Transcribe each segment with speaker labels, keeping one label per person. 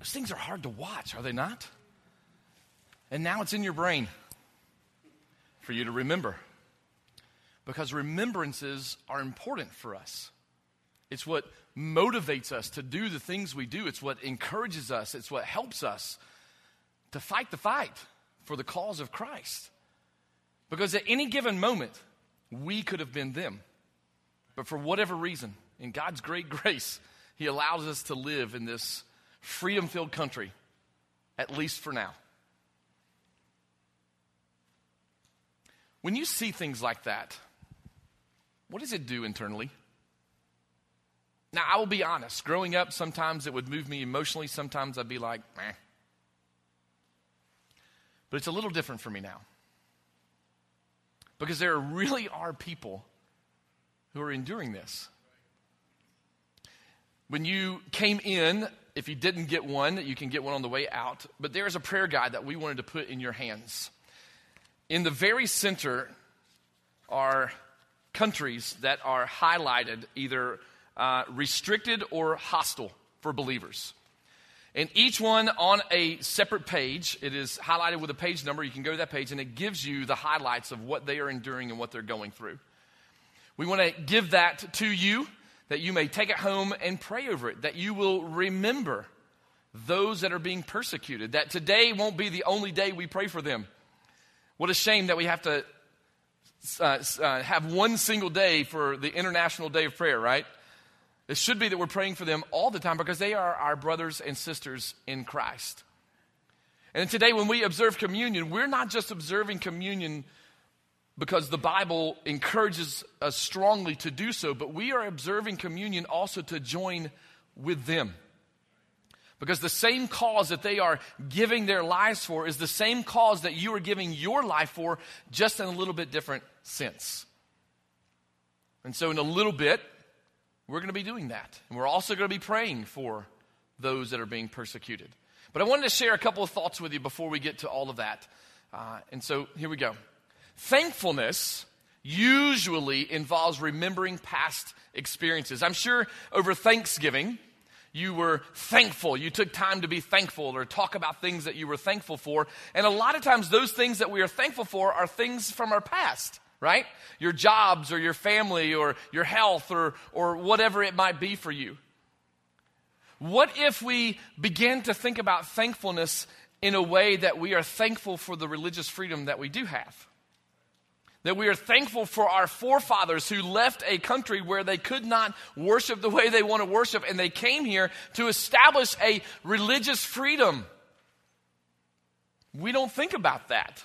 Speaker 1: Those things are hard to watch, are they not? And now it's in your brain for you to remember. Because remembrances are important for us. It's what motivates us to do the things we do, it's what encourages us, it's what helps us to fight the fight for the cause of Christ. Because at any given moment, we could have been them. But for whatever reason, in God's great grace, He allows us to live in this freedom filled country, at least for now. When you see things like that, what does it do internally? Now, I will be honest. Growing up, sometimes it would move me emotionally. Sometimes I'd be like, eh. But it's a little different for me now. Because there really are people who are enduring this. When you came in, if you didn't get one, you can get one on the way out. But there is a prayer guide that we wanted to put in your hands. In the very center are countries that are highlighted, either uh, restricted or hostile for believers. And each one on a separate page, it is highlighted with a page number. You can go to that page and it gives you the highlights of what they are enduring and what they're going through. We want to give that to you that you may take it home and pray over it, that you will remember those that are being persecuted, that today won't be the only day we pray for them. What a shame that we have to uh, uh, have one single day for the International Day of Prayer, right? It should be that we're praying for them all the time because they are our brothers and sisters in Christ. And today, when we observe communion, we're not just observing communion because the Bible encourages us strongly to do so, but we are observing communion also to join with them. Because the same cause that they are giving their lives for is the same cause that you are giving your life for, just in a little bit different sense. And so, in a little bit, we're going to be doing that. And we're also going to be praying for those that are being persecuted. But I wanted to share a couple of thoughts with you before we get to all of that. Uh, and so here we go. Thankfulness usually involves remembering past experiences. I'm sure over Thanksgiving, you were thankful. You took time to be thankful or talk about things that you were thankful for. And a lot of times, those things that we are thankful for are things from our past right? Your jobs or your family or your health or, or whatever it might be for you. What if we begin to think about thankfulness in a way that we are thankful for the religious freedom that we do have? That we are thankful for our forefathers who left a country where they could not worship the way they want to worship, and they came here to establish a religious freedom. We don't think about that.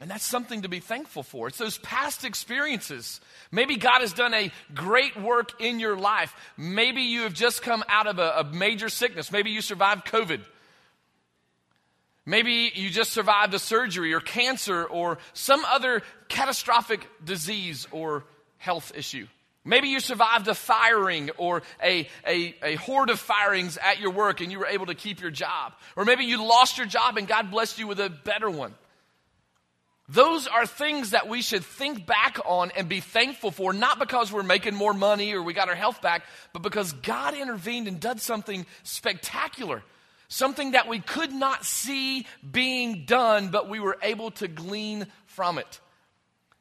Speaker 1: And that's something to be thankful for. It's those past experiences. Maybe God has done a great work in your life. Maybe you have just come out of a, a, major sickness. Maybe you survived COVID. Maybe you just survived a surgery or cancer or some other catastrophic disease or health issue. Maybe you survived a firing or a, a, a horde of firings at your work and you were able to keep your job. Or maybe you lost your job and God blessed you with a better one. Those are things that we should think back on and be thankful for, not because we're making more money or we got our health back, but because God intervened and did something spectacular. Something that we could not see being done, but we were able to glean from it.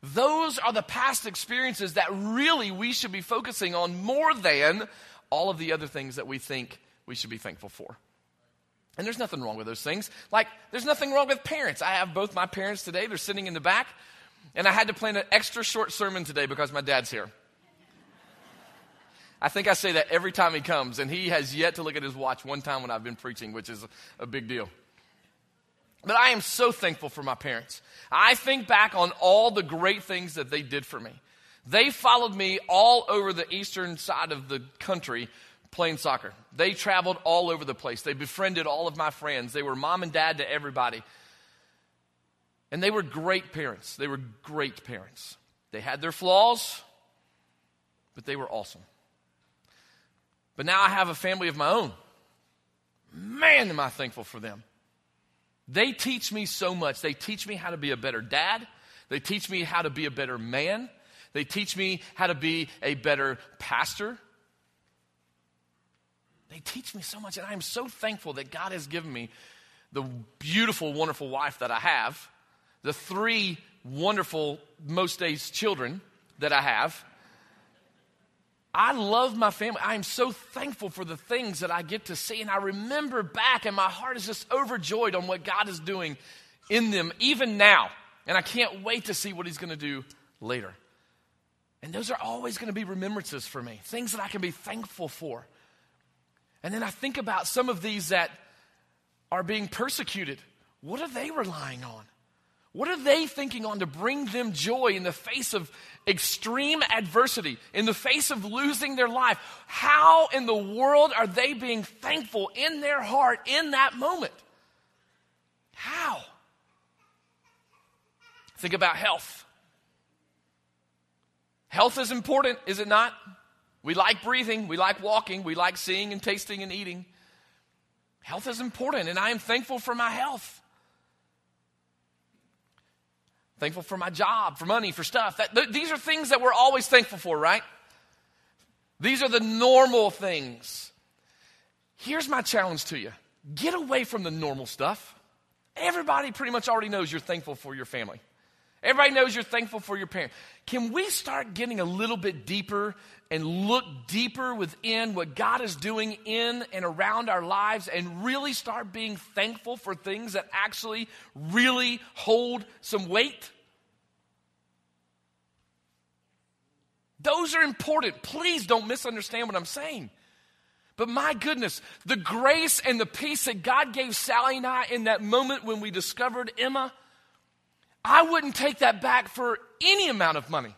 Speaker 1: Those are the past experiences that really we should be focusing on more than all of the other things that we think we should be thankful for. And there's nothing wrong with those things. Like, there's nothing wrong with parents. I have both my parents today, they're sitting in the back. And I had to plan an extra short sermon today because my dad's here. I think I say that every time he comes, and he has yet to look at his watch one time when I've been preaching, which is a big deal. But I am so thankful for my parents. I think back on all the great things that they did for me. They followed me all over the eastern side of the country playing soccer. They traveled all over the place. They befriended all of my friends. They were mom and dad to everybody. And they were great parents. They were great parents. They had their flaws, but they were awesome. But now I have a family of my own. Man, am I thankful for them. They teach me so much. They teach me how to be a better dad. They teach me how to be a better man. They teach me how to be a better pastor. They teach me so much, and I am so thankful that God has given me the beautiful, wonderful wife that I have, the three wonderful, most days, children that I have. I love my family. I am so thankful for the things that I get to see. And I remember back, and my heart is just overjoyed on what God is doing in them, even now. And I can't wait to see what He's going to do later. And those are always going to be remembrances for me, things that I can be thankful for. And then I think about some of these that are being persecuted. What are they relying on? What are they thinking on to bring them joy in the face of extreme adversity, in the face of losing their life? How in the world are they being thankful in their heart in that moment? How? Think about health. Health is important, is it not? We like breathing, we like walking, we like seeing and tasting and eating. Health is important, and I am thankful for my health. Thankful for my job, for money, for stuff. That, th- these are things that we're always thankful for, right? These are the normal things. Here's my challenge to you get away from the normal stuff. Everybody pretty much already knows you're thankful for your family. Everybody knows you're thankful for your parents. Can we start getting a little bit deeper and look deeper within what God is doing in and around our lives and really start being thankful for things that actually really hold some weight? Those are important. Please don't misunderstand what I'm saying. But my goodness, the grace and the peace that God gave Sally and I in that moment when we discovered Emma I wouldn't take that back for any amount of money.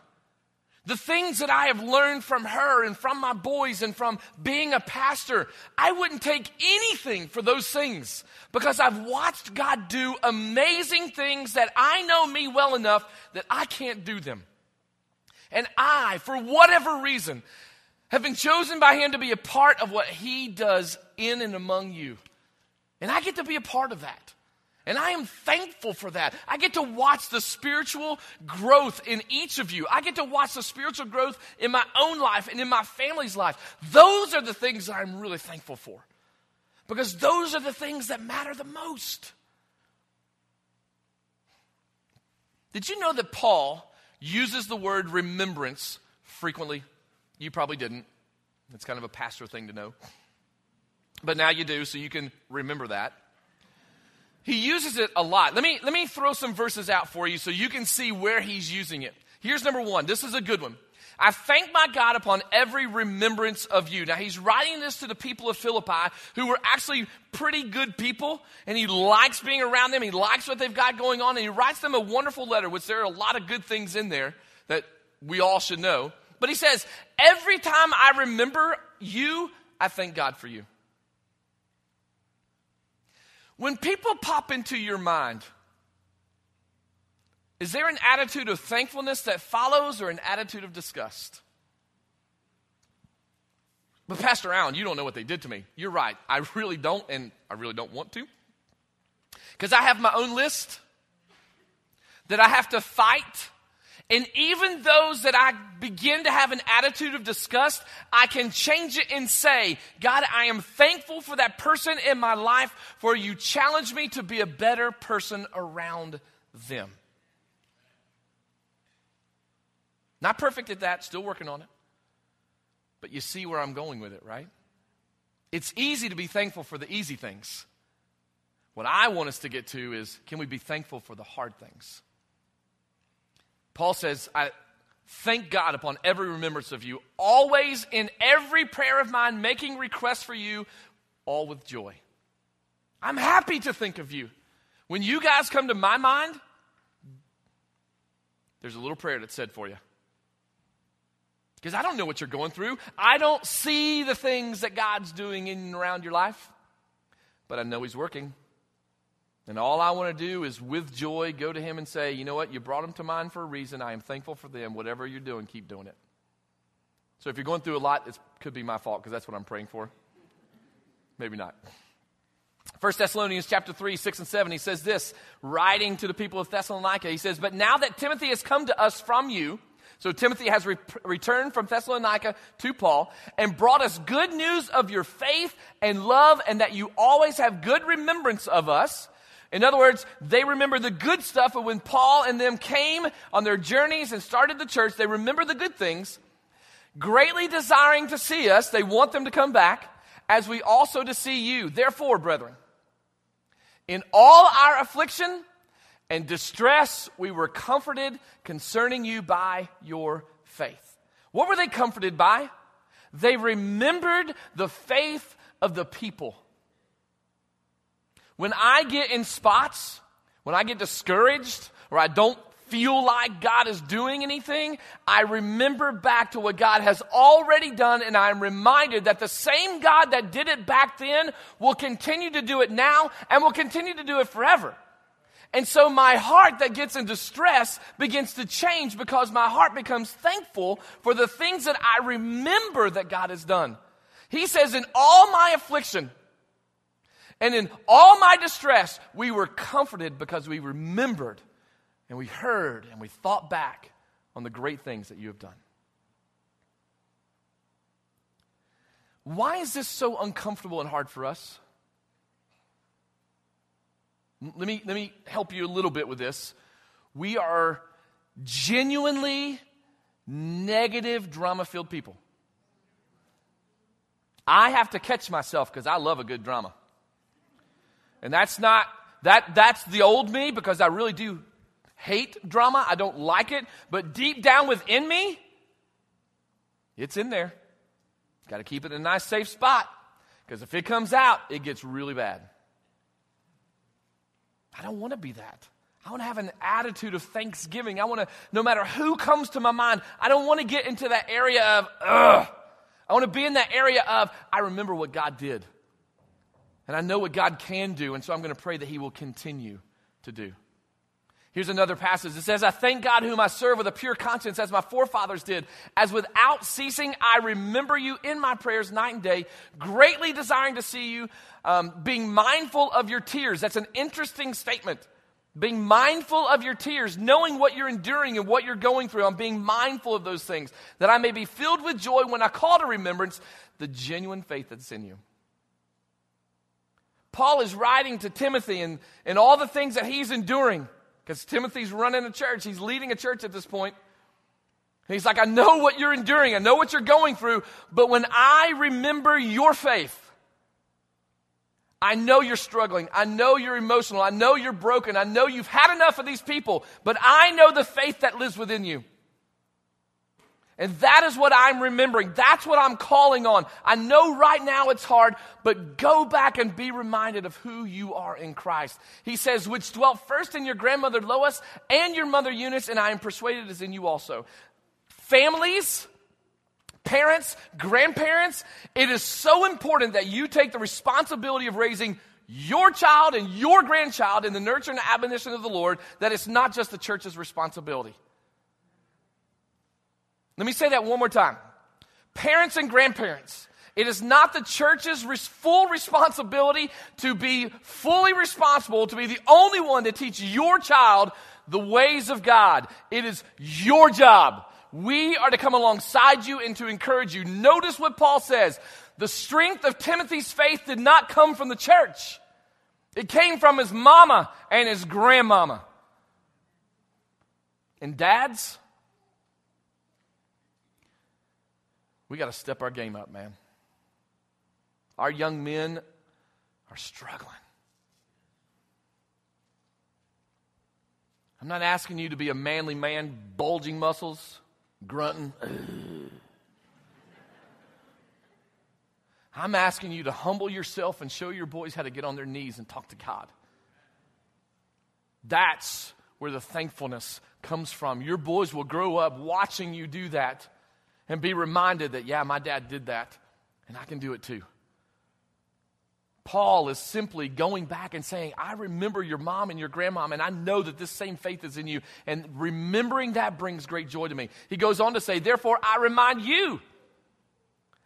Speaker 1: The things that I have learned from her and from my boys and from being a pastor, I wouldn't take anything for those things because I've watched God do amazing things that I know me well enough that I can't do them. And I, for whatever reason, have been chosen by Him to be a part of what He does in and among you. And I get to be a part of that. And I am thankful for that. I get to watch the spiritual growth in each of you. I get to watch the spiritual growth in my own life and in my family's life. Those are the things I'm really thankful for. Because those are the things that matter the most. Did you know that Paul uses the word remembrance frequently? You probably didn't. It's kind of a pastor thing to know. But now you do, so you can remember that. He uses it a lot. Let me, let me throw some verses out for you so you can see where he's using it. Here's number one. This is a good one. I thank my God upon every remembrance of you. Now, he's writing this to the people of Philippi who were actually pretty good people, and he likes being around them. He likes what they've got going on, and he writes them a wonderful letter, which there are a lot of good things in there that we all should know. But he says, Every time I remember you, I thank God for you. When people pop into your mind, is there an attitude of thankfulness that follows or an attitude of disgust? But, Pastor Allen, you don't know what they did to me. You're right. I really don't, and I really don't want to. Because I have my own list that I have to fight and even those that I begin to have an attitude of disgust, I can change it and say, God, I am thankful for that person in my life, for you challenge me to be a better person around them. Not perfect at that, still working on it. But you see where I'm going with it, right? It's easy to be thankful for the easy things. What I want us to get to is can we be thankful for the hard things? Paul says, I thank God upon every remembrance of you, always in every prayer of mine, making requests for you, all with joy. I'm happy to think of you. When you guys come to my mind, there's a little prayer that's said for you. Because I don't know what you're going through. I don't see the things that God's doing in and around your life, but I know He's working. And all I want to do is, with joy, go to him and say, You know what? You brought them to mind for a reason. I am thankful for them. Whatever you're doing, keep doing it. So if you're going through a lot, it could be my fault because that's what I'm praying for. Maybe not. 1 Thessalonians chapter 3, 6 and 7, he says this, writing to the people of Thessalonica, he says, But now that Timothy has come to us from you, So Timothy has re- returned from Thessalonica to Paul and brought us good news of your faith and love and that you always have good remembrance of us. In other words, they remember the good stuff, but when Paul and them came on their journeys and started the church, they remember the good things, greatly desiring to see us. They want them to come back, as we also to see you. Therefore, brethren, in all our affliction, and distress, we were comforted concerning you by your faith. What were they comforted by? They remembered the faith of the people. When I get in spots, when I get discouraged, or I don't feel like God is doing anything, I remember back to what God has already done, and I'm reminded that the same God that did it back then will continue to do it now and will continue to do it forever. And so my heart that gets in distress begins to change because my heart becomes thankful for the things that I remember that God has done. He says, In all my affliction and in all my distress, we were comforted because we remembered and we heard and we thought back on the great things that you have done. Why is this so uncomfortable and hard for us? Let me, let me help you a little bit with this. We are genuinely negative, drama filled people. I have to catch myself because I love a good drama. And that's not, that, that's the old me because I really do hate drama. I don't like it. But deep down within me, it's in there. Got to keep it in a nice, safe spot because if it comes out, it gets really bad. I don't want to be that. I want to have an attitude of thanksgiving. I want to, no matter who comes to my mind, I don't want to get into that area of, ugh. I want to be in that area of, I remember what God did. And I know what God can do, and so I'm going to pray that He will continue to do. Here's another passage. It says, I thank God whom I serve with a pure conscience, as my forefathers did, as without ceasing I remember you in my prayers night and day, greatly desiring to see you, um, being mindful of your tears. That's an interesting statement. Being mindful of your tears, knowing what you're enduring and what you're going through. I'm being mindful of those things, that I may be filled with joy when I call to remembrance the genuine faith that's in you. Paul is writing to Timothy and, and all the things that he's enduring because Timothy's running a church. He's leading a church at this point. He's like, I know what you're enduring, I know what you're going through, but when I remember your faith, I know you're struggling. I know you're emotional. I know you're broken. I know you've had enough of these people, but I know the faith that lives within you. And that is what I'm remembering. That's what I'm calling on. I know right now it's hard, but go back and be reminded of who you are in Christ. He says, which dwelt first in your grandmother Lois and your mother Eunice, and I am persuaded is in you also. Families, parents, grandparents, it is so important that you take the responsibility of raising your child and your grandchild in the nurture and admonition of the Lord that it's not just the church's responsibility. Let me say that one more time. Parents and grandparents, it is not the church's full responsibility to be fully responsible, to be the only one to teach your child the ways of God. It is your job. We are to come alongside you and to encourage you. Notice what Paul says. The strength of Timothy's faith did not come from the church. It came from his mama and his grandmama. And dads, We got to step our game up, man. Our young men are struggling. I'm not asking you to be a manly man, bulging muscles, grunting. I'm asking you to humble yourself and show your boys how to get on their knees and talk to God. That's where the thankfulness comes from. Your boys will grow up watching you do that and be reminded that, yeah, my dad did that, and I can do it too. Paul is simply going back and saying, I remember your mom and your grandmom, and I know that this same faith is in you. And remembering that brings great joy to me. He goes on to say, Therefore, I remind you.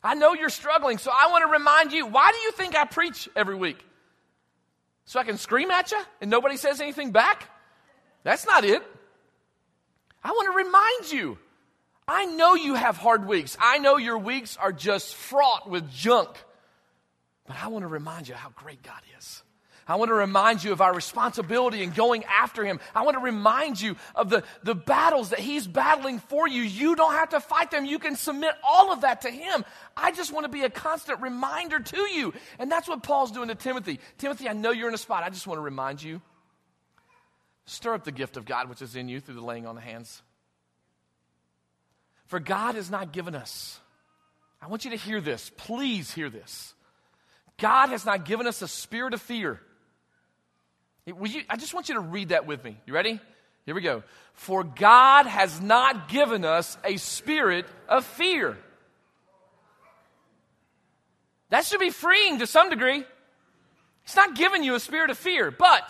Speaker 1: I know you're struggling, so I want to remind you. Why do you think I preach every week? So I can scream at you and nobody says anything back? That's not it. I want to remind you I know you have hard weeks. I know your weeks are just fraught with junk. But I want to remind you how great God is. I want to remind you of our responsibility in going after Him. I want to remind you of the, the battles that He's battling for you. You don't have to fight them. You can submit all of that to Him. I just want to be a constant reminder to you. And that's what Paul's doing to Timothy. Timothy, I know you're in a spot. I just want to remind you stir up the gift of God which is in you through the laying on the hands. For God has not given us, I want you to hear this. Please hear this. God has not given us a spirit of fear you, I just want you to read that with me. You ready? Here we go. For God has not given us a spirit of fear. That should be freeing to some degree. He's not giving you a spirit of fear, but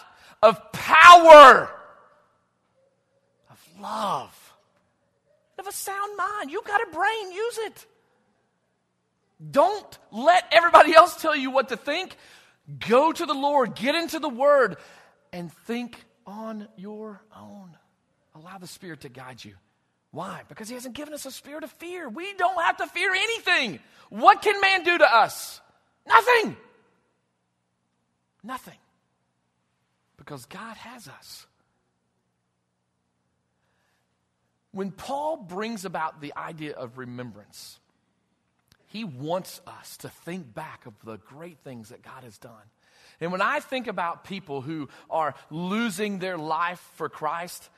Speaker 1: of power, of love, of a sound mind. You've got a brain, use it. Don't let everybody else tell you what to think. Go to the Lord, get into the Word, and think on your own. Allow the Spirit to guide you. Why? Because He hasn't given us a spirit of fear. We don't have to fear anything. What can man do to us? Nothing. Nothing. Because God has us. When Paul brings about the idea of remembrance, he wants us to think back of the great things that God has done. And when I think about people who are losing their life for Christ,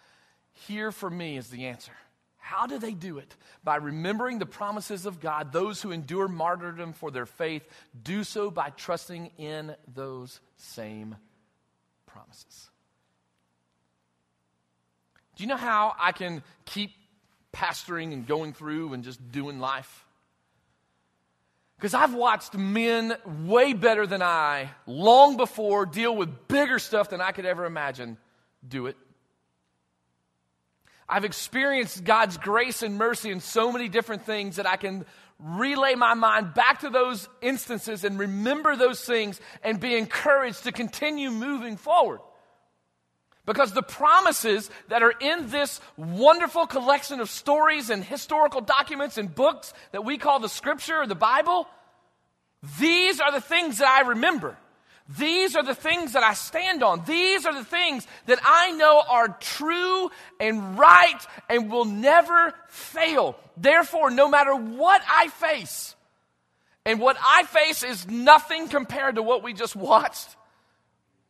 Speaker 1: here for me is the answer. How do they do it? By remembering the promises of God. Those who endure martyrdom for their faith do so by trusting in those same promises. Do you know how I can keep pastoring and going through and just doing life? Because I've watched men way better than I, long before, deal with bigger stuff than I could ever imagine, do it. I've experienced God's grace and mercy in so many different things that I can relay my mind back to those instances and remember those things and be encouraged to continue moving forward. Because the promises that are in this wonderful collection of stories and historical documents and books that we call the scripture or the Bible, these are the things that I remember. These are the things that I stand on. These are the things that I know are true and right and will never fail. Therefore, no matter what I face, and what I face is nothing compared to what we just watched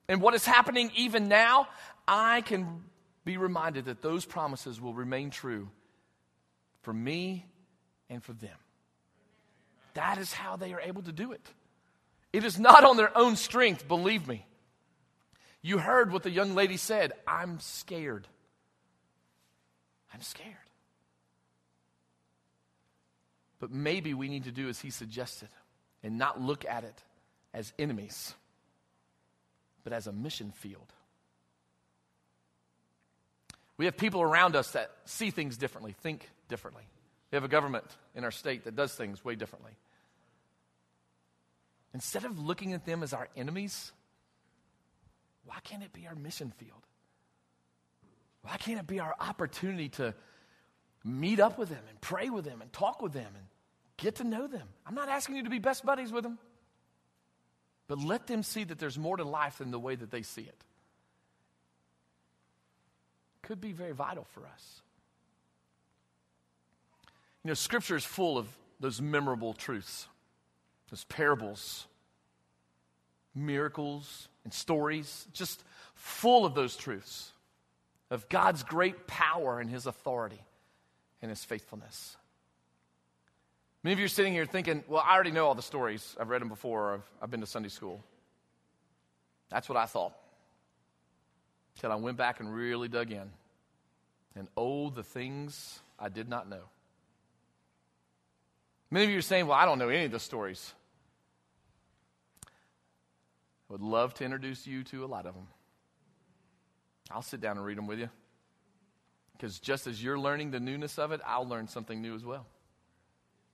Speaker 1: and what is happening even now, I can be reminded that those promises will remain true for me and for them. That is how they are able to do it. It is not on their own strength, believe me. You heard what the young lady said I'm scared. I'm scared. But maybe we need to do as he suggested and not look at it as enemies, but as a mission field. We have people around us that see things differently, think differently. We have a government in our state that does things way differently. Instead of looking at them as our enemies, why can't it be our mission field? Why can't it be our opportunity to meet up with them and pray with them and talk with them and get to know them? I'm not asking you to be best buddies with them, but let them see that there's more to life than the way that they see it could be very vital for us. You know, Scripture is full of those memorable truths, those parables, miracles, and stories, just full of those truths of God's great power and His authority and His faithfulness. Many of you are sitting here thinking, well, I already know all the stories. I've read them before, I've, I've been to Sunday school. That's what I thought. Until I went back and really dug in. And oh, the things I did not know. Many of you are saying, well, I don't know any of the stories. I would love to introduce you to a lot of them. I'll sit down and read them with you. Because just as you're learning the newness of it, I'll learn something new as well.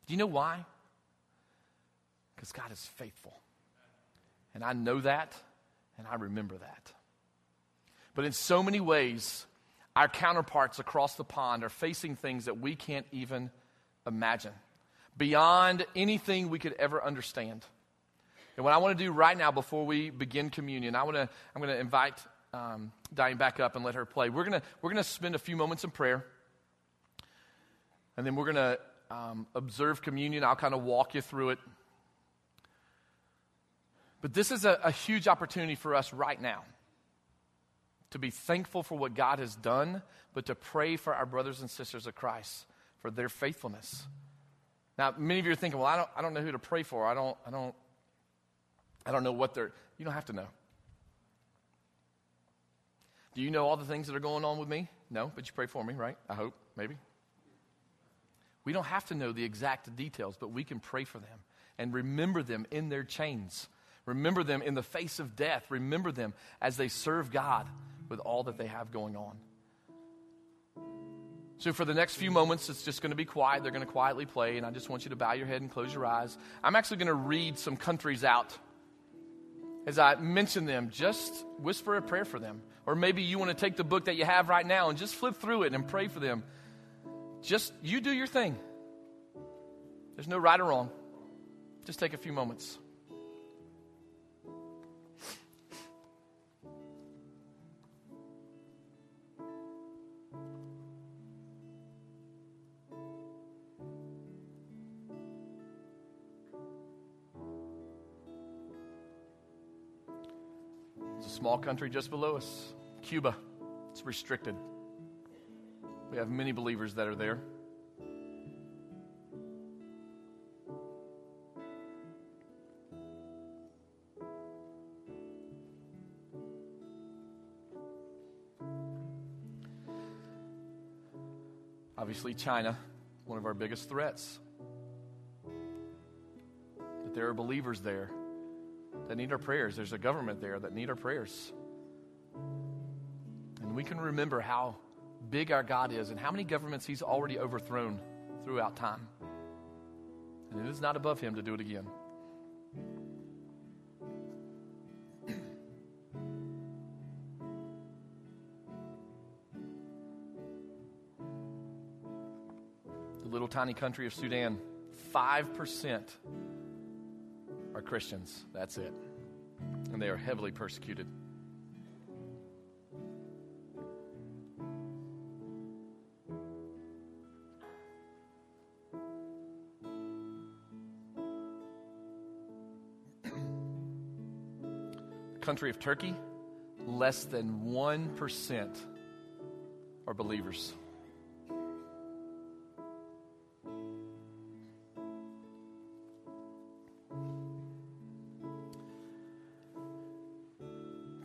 Speaker 1: Do you know why? Because God is faithful. And I know that, and I remember that. But in so many ways, our counterparts across the pond are facing things that we can't even imagine, beyond anything we could ever understand. And what I want to do right now before we begin communion, I want to, I'm going to invite um, Diane back up and let her play. We're going to, we're to spend a few moments in prayer. And then we're going to um, observe communion. I'll kind of walk you through it. But this is a, a huge opportunity for us right now to be thankful for what God has done, but to pray for our brothers and sisters of Christ for their faithfulness. Now, many of you are thinking, well, I don't, I don't know who to pray for. I don't, I don't, I don't know what they're, you don't have to know. Do you know all the things that are going on with me? No, but you pray for me, right? I hope, maybe. We don't have to know the exact details, but we can pray for them and remember them in their chains. Remember them in the face of death. Remember them as they serve God with all that they have going on. So, for the next few moments, it's just going to be quiet. They're going to quietly play, and I just want you to bow your head and close your eyes. I'm actually going to read some countries out. As I mention them, just whisper a prayer for them. Or maybe you want to take the book that you have right now and just flip through it and pray for them. Just you do your thing. There's no right or wrong. Just take a few moments. Small country just below us, Cuba. It's restricted. We have many believers that are there. Obviously, China, one of our biggest threats. But there are believers there that need our prayers. There's a government there that need our prayers. And we can remember how big our God is and how many governments He's already overthrown throughout time. And it is not above Him to do it again. the little tiny country of Sudan, 5% are Christians. That's it. And they are heavily persecuted. country of Turkey, less than 1% are believers.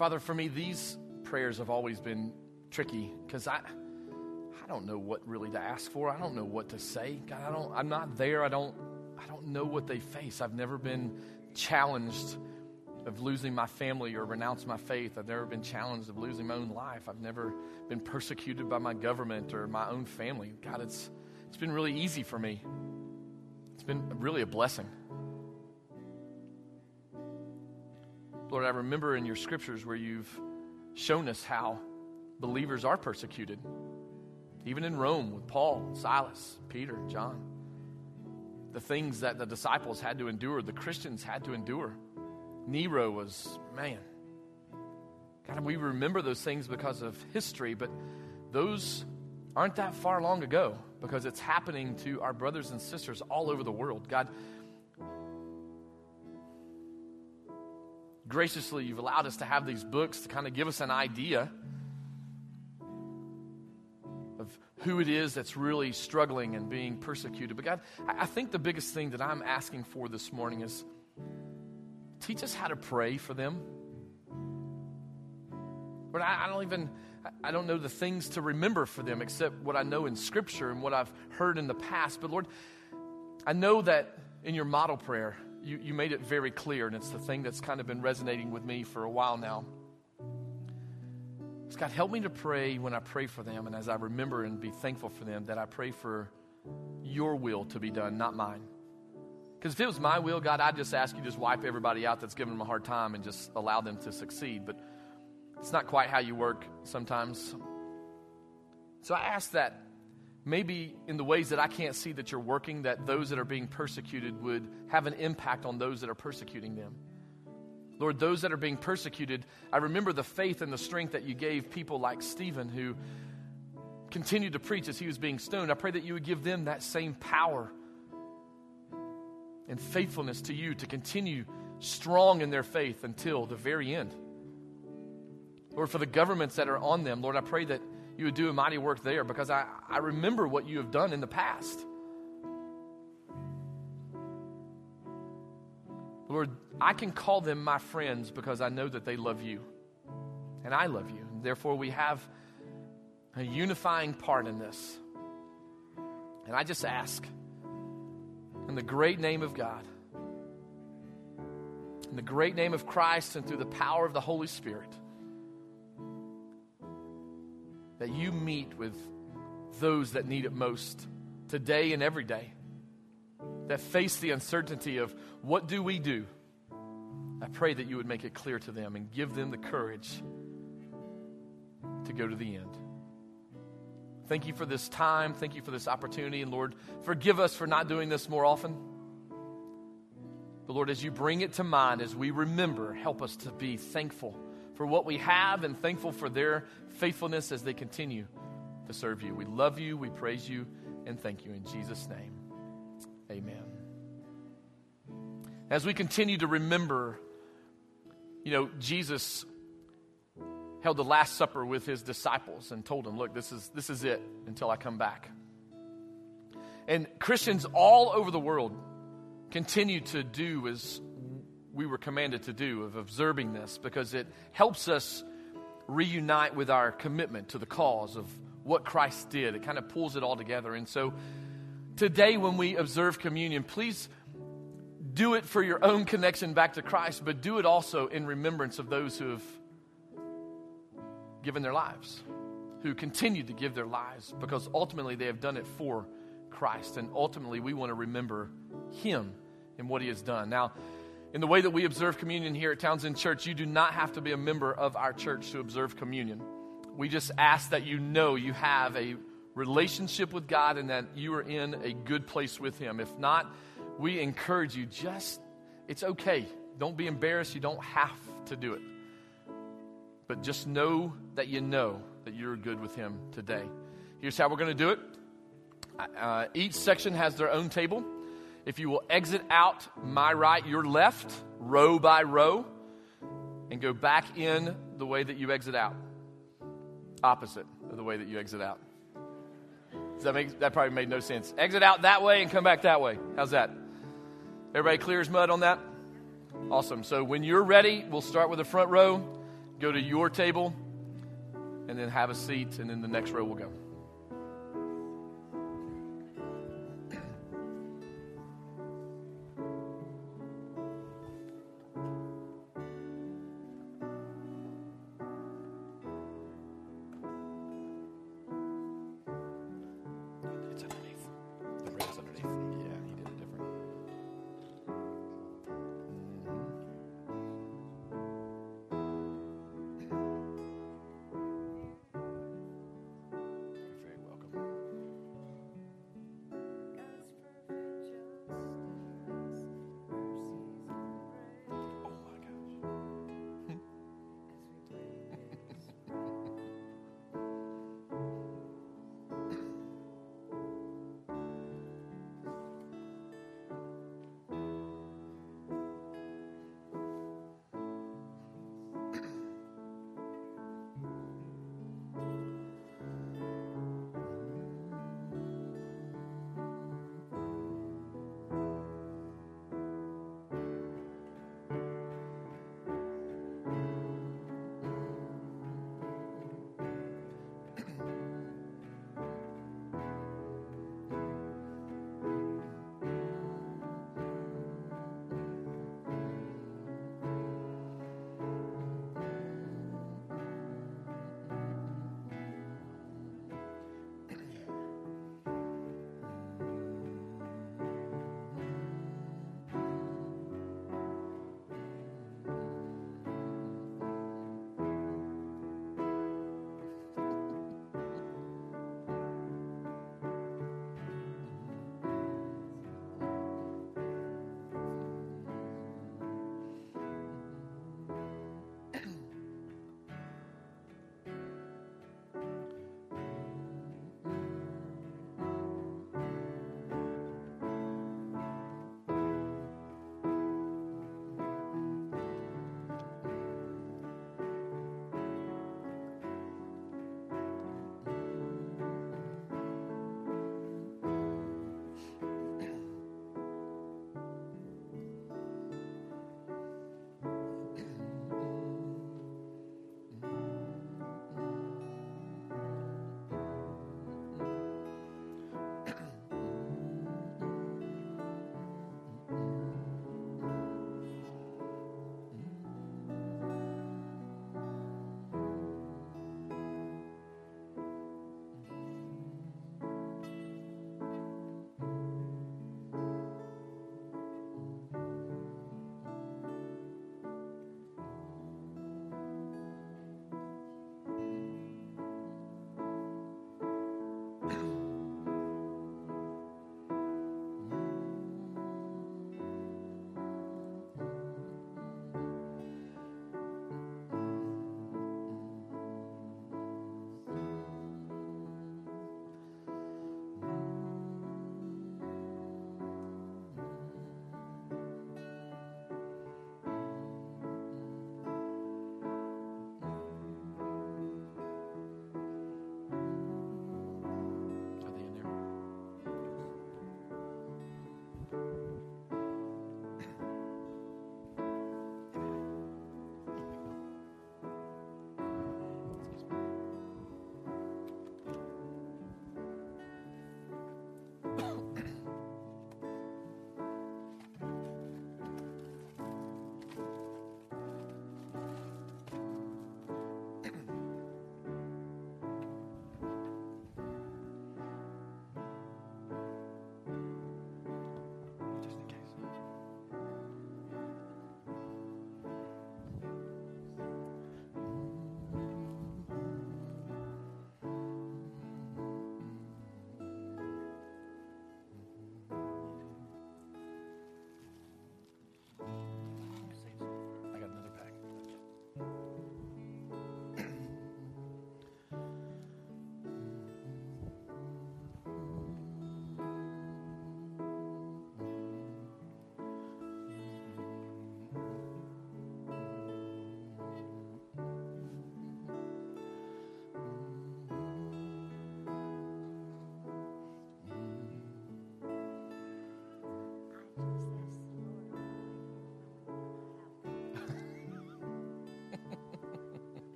Speaker 1: Father, for me, these prayers have always been tricky because I, I don't know what really to ask for. I don't know what to say. God, I don't, I'm not there. I don't, I don't know what they face. I've never been challenged of losing my family or renounce my faith. I've never been challenged of losing my own life. I've never been persecuted by my government or my own family. God, it's, it's been really easy for me. It's been really a blessing. Lord, I remember in your scriptures where you've shown us how believers are persecuted, even in Rome with Paul, Silas, Peter, John. The things that the disciples had to endure, the Christians had to endure. Nero was, man. God, we remember those things because of history, but those aren't that far long ago because it's happening to our brothers and sisters all over the world. God, graciously, you've allowed us to have these books to kind of give us an idea of who it is that's really struggling and being persecuted. But God, I think the biggest thing that I'm asking for this morning is teach us how to pray for them. But I, don't even, I don't know the things to remember for them except what I know in Scripture and what I've heard in the past. But Lord, I know that in your model prayer, you, you made it very clear, and it's the thing that's kind of been resonating with me for a while now. It's God, help me to pray when I pray for them, and as I remember and be thankful for them, that I pray for your will to be done, not mine. Because if it was my will, God, I'd just ask you to just wipe everybody out that's giving them a hard time and just allow them to succeed. But it's not quite how you work sometimes. So I ask that maybe in the ways that I can't see that you're working, that those that are being persecuted would have an impact on those that are persecuting them. Lord, those that are being persecuted, I remember the faith and the strength that you gave people like Stephen who continued to preach as he was being stoned. I pray that you would give them that same power and faithfulness to you to continue strong in their faith until the very end. Lord, for the governments that are on them, Lord, I pray that you would do a mighty work there because I, I remember what you have done in the past. Lord, I can call them my friends because I know that they love you and I love you. Therefore, we have a unifying part in this. And I just ask, in the great name of God, in the great name of Christ, and through the power of the Holy Spirit, that you meet with those that need it most today and every day, that face the uncertainty of what do we do? I pray that you would make it clear to them and give them the courage to go to the end. Thank you for this time. Thank you for this opportunity. And Lord, forgive us for not doing this more often. But Lord, as you bring it to mind, as we remember, help us to be thankful for what we have and thankful for their faithfulness as they continue to serve you. We love you, we praise you, and thank you in Jesus' name. Amen. As we continue to remember, you know, Jesus held the Last Supper with his disciples and told them, Look, this is, this is it until I come back. And Christians all over the world continue to do as we were commanded to do of observing this because it helps us reunite with our commitment to the cause of what Christ did. It kind of pulls it all together. And so today, when we observe communion, please do it for your own connection back to Christ, but do it also in remembrance of those who have given their lives, who continue to give their lives, because ultimately they have done it for Christ. And ultimately, we want to remember Him and what He has done. Now, in the way that we observe communion here at Townsend Church, you do not have to be a member of our church to observe communion. We just ask that you know you have a relationship with God and that you are in a good place with Him. If not, we encourage you just, it's okay. Don't be embarrassed. You don't have to do it. But just know that you know that you're good with Him today. Here's how we're going to do it uh, each section has their own table. If you will exit out my right, your left, row by row, and go back in the way that you exit out. Opposite of the way that you exit out. Does that make that probably made no sense? Exit out that way and come back that way. How's that? Everybody clear as mud on that? Awesome. So when you're ready, we'll start with the front row, go to your table, and then have a seat, and then the next row will go.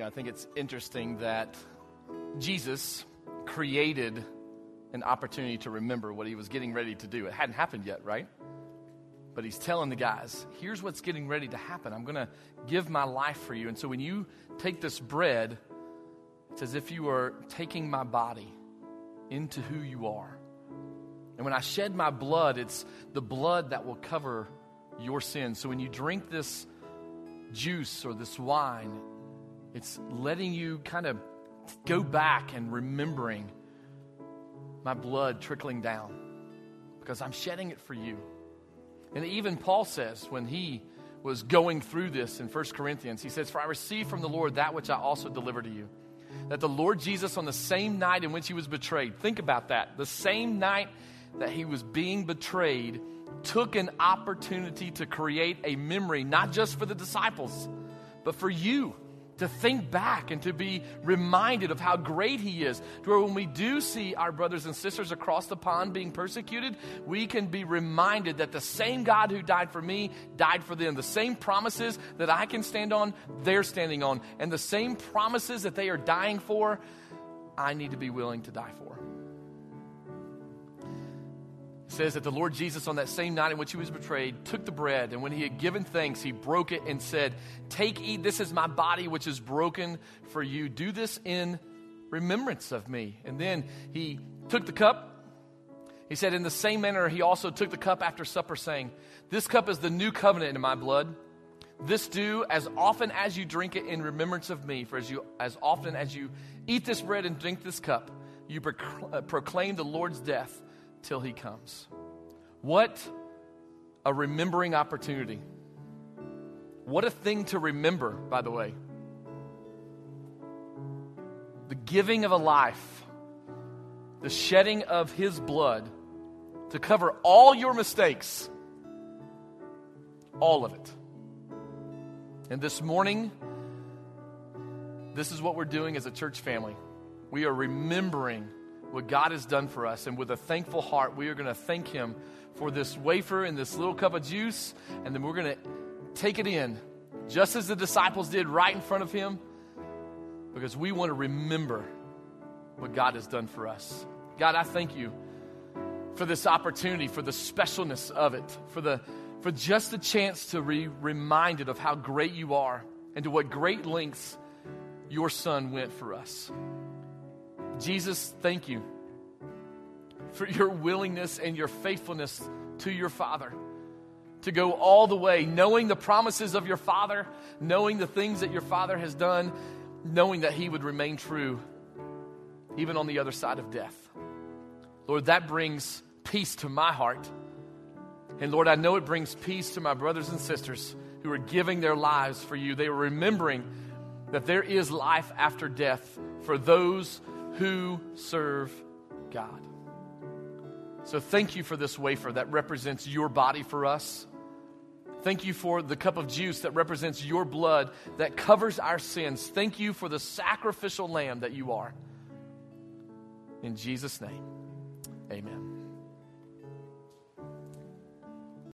Speaker 1: Yeah, I think it's interesting that Jesus created an opportunity to remember what he was getting ready to do. It hadn't happened yet, right? But he's telling the guys, here's what's getting ready to happen. I'm going to give my life for you. And so when you take this bread, it's as if you are taking my body into who you are. And when I shed my blood, it's the blood that will cover your sins. So when you drink this juice or this wine, it's letting you kind of go back and remembering my blood trickling down because I'm shedding it for you. And even Paul says when he was going through this in 1 Corinthians, he says, For I received from the Lord that which I also delivered to you. That the Lord Jesus, on the same night in which he was betrayed, think about that, the same night that he was being betrayed, took an opportunity to create a memory, not just for the disciples, but for you to think back and to be reminded of how great He is. To where when we do see our brothers and sisters across the pond being persecuted, we can be reminded that the same God who died for me died for them. The same promises that I can stand on, they're standing on. And the same promises that they are dying for, I need to be willing to die for says that the Lord Jesus, on that same night in which he was betrayed, took the bread, and when he had given thanks, he broke it and said, Take, eat, this is my body which is broken for you. Do this in remembrance of me. And then he took the cup. He said, In the same manner, he also took the cup after supper, saying, This cup is the new covenant in my blood. This do as often as you drink it in remembrance of me. For as, you, as often as you eat this bread and drink this cup, you uh, proclaim the Lord's death till he comes. What a remembering opportunity. What a thing to remember, by the way. The giving of a life, the shedding of his blood to cover all your mistakes. All of it. And this morning, this is what we're doing as a church family. We are remembering what God has done for us. And with a thankful heart, we are going to thank Him for this wafer and this little cup of juice. And then we're going to take it in, just as the disciples did right in front of Him, because we want to remember what God has done for us. God, I thank you for this opportunity, for the specialness of it, for, the, for just the chance to be reminded of how great you are and to what great lengths your Son went for us. Jesus, thank you for your willingness and your faithfulness to your Father. To go all the way, knowing the promises of your Father, knowing the things that your Father has done, knowing that He would remain true even on the other side of death. Lord, that brings peace to my heart. And Lord, I know it brings peace to my brothers and sisters who are giving their lives for you. They are remembering that there is life after death for those who serve God. So thank you for this wafer that represents your body for us. Thank you for the cup of juice that represents your blood that covers our sins. Thank you for the sacrificial lamb that you are. In Jesus' name, amen.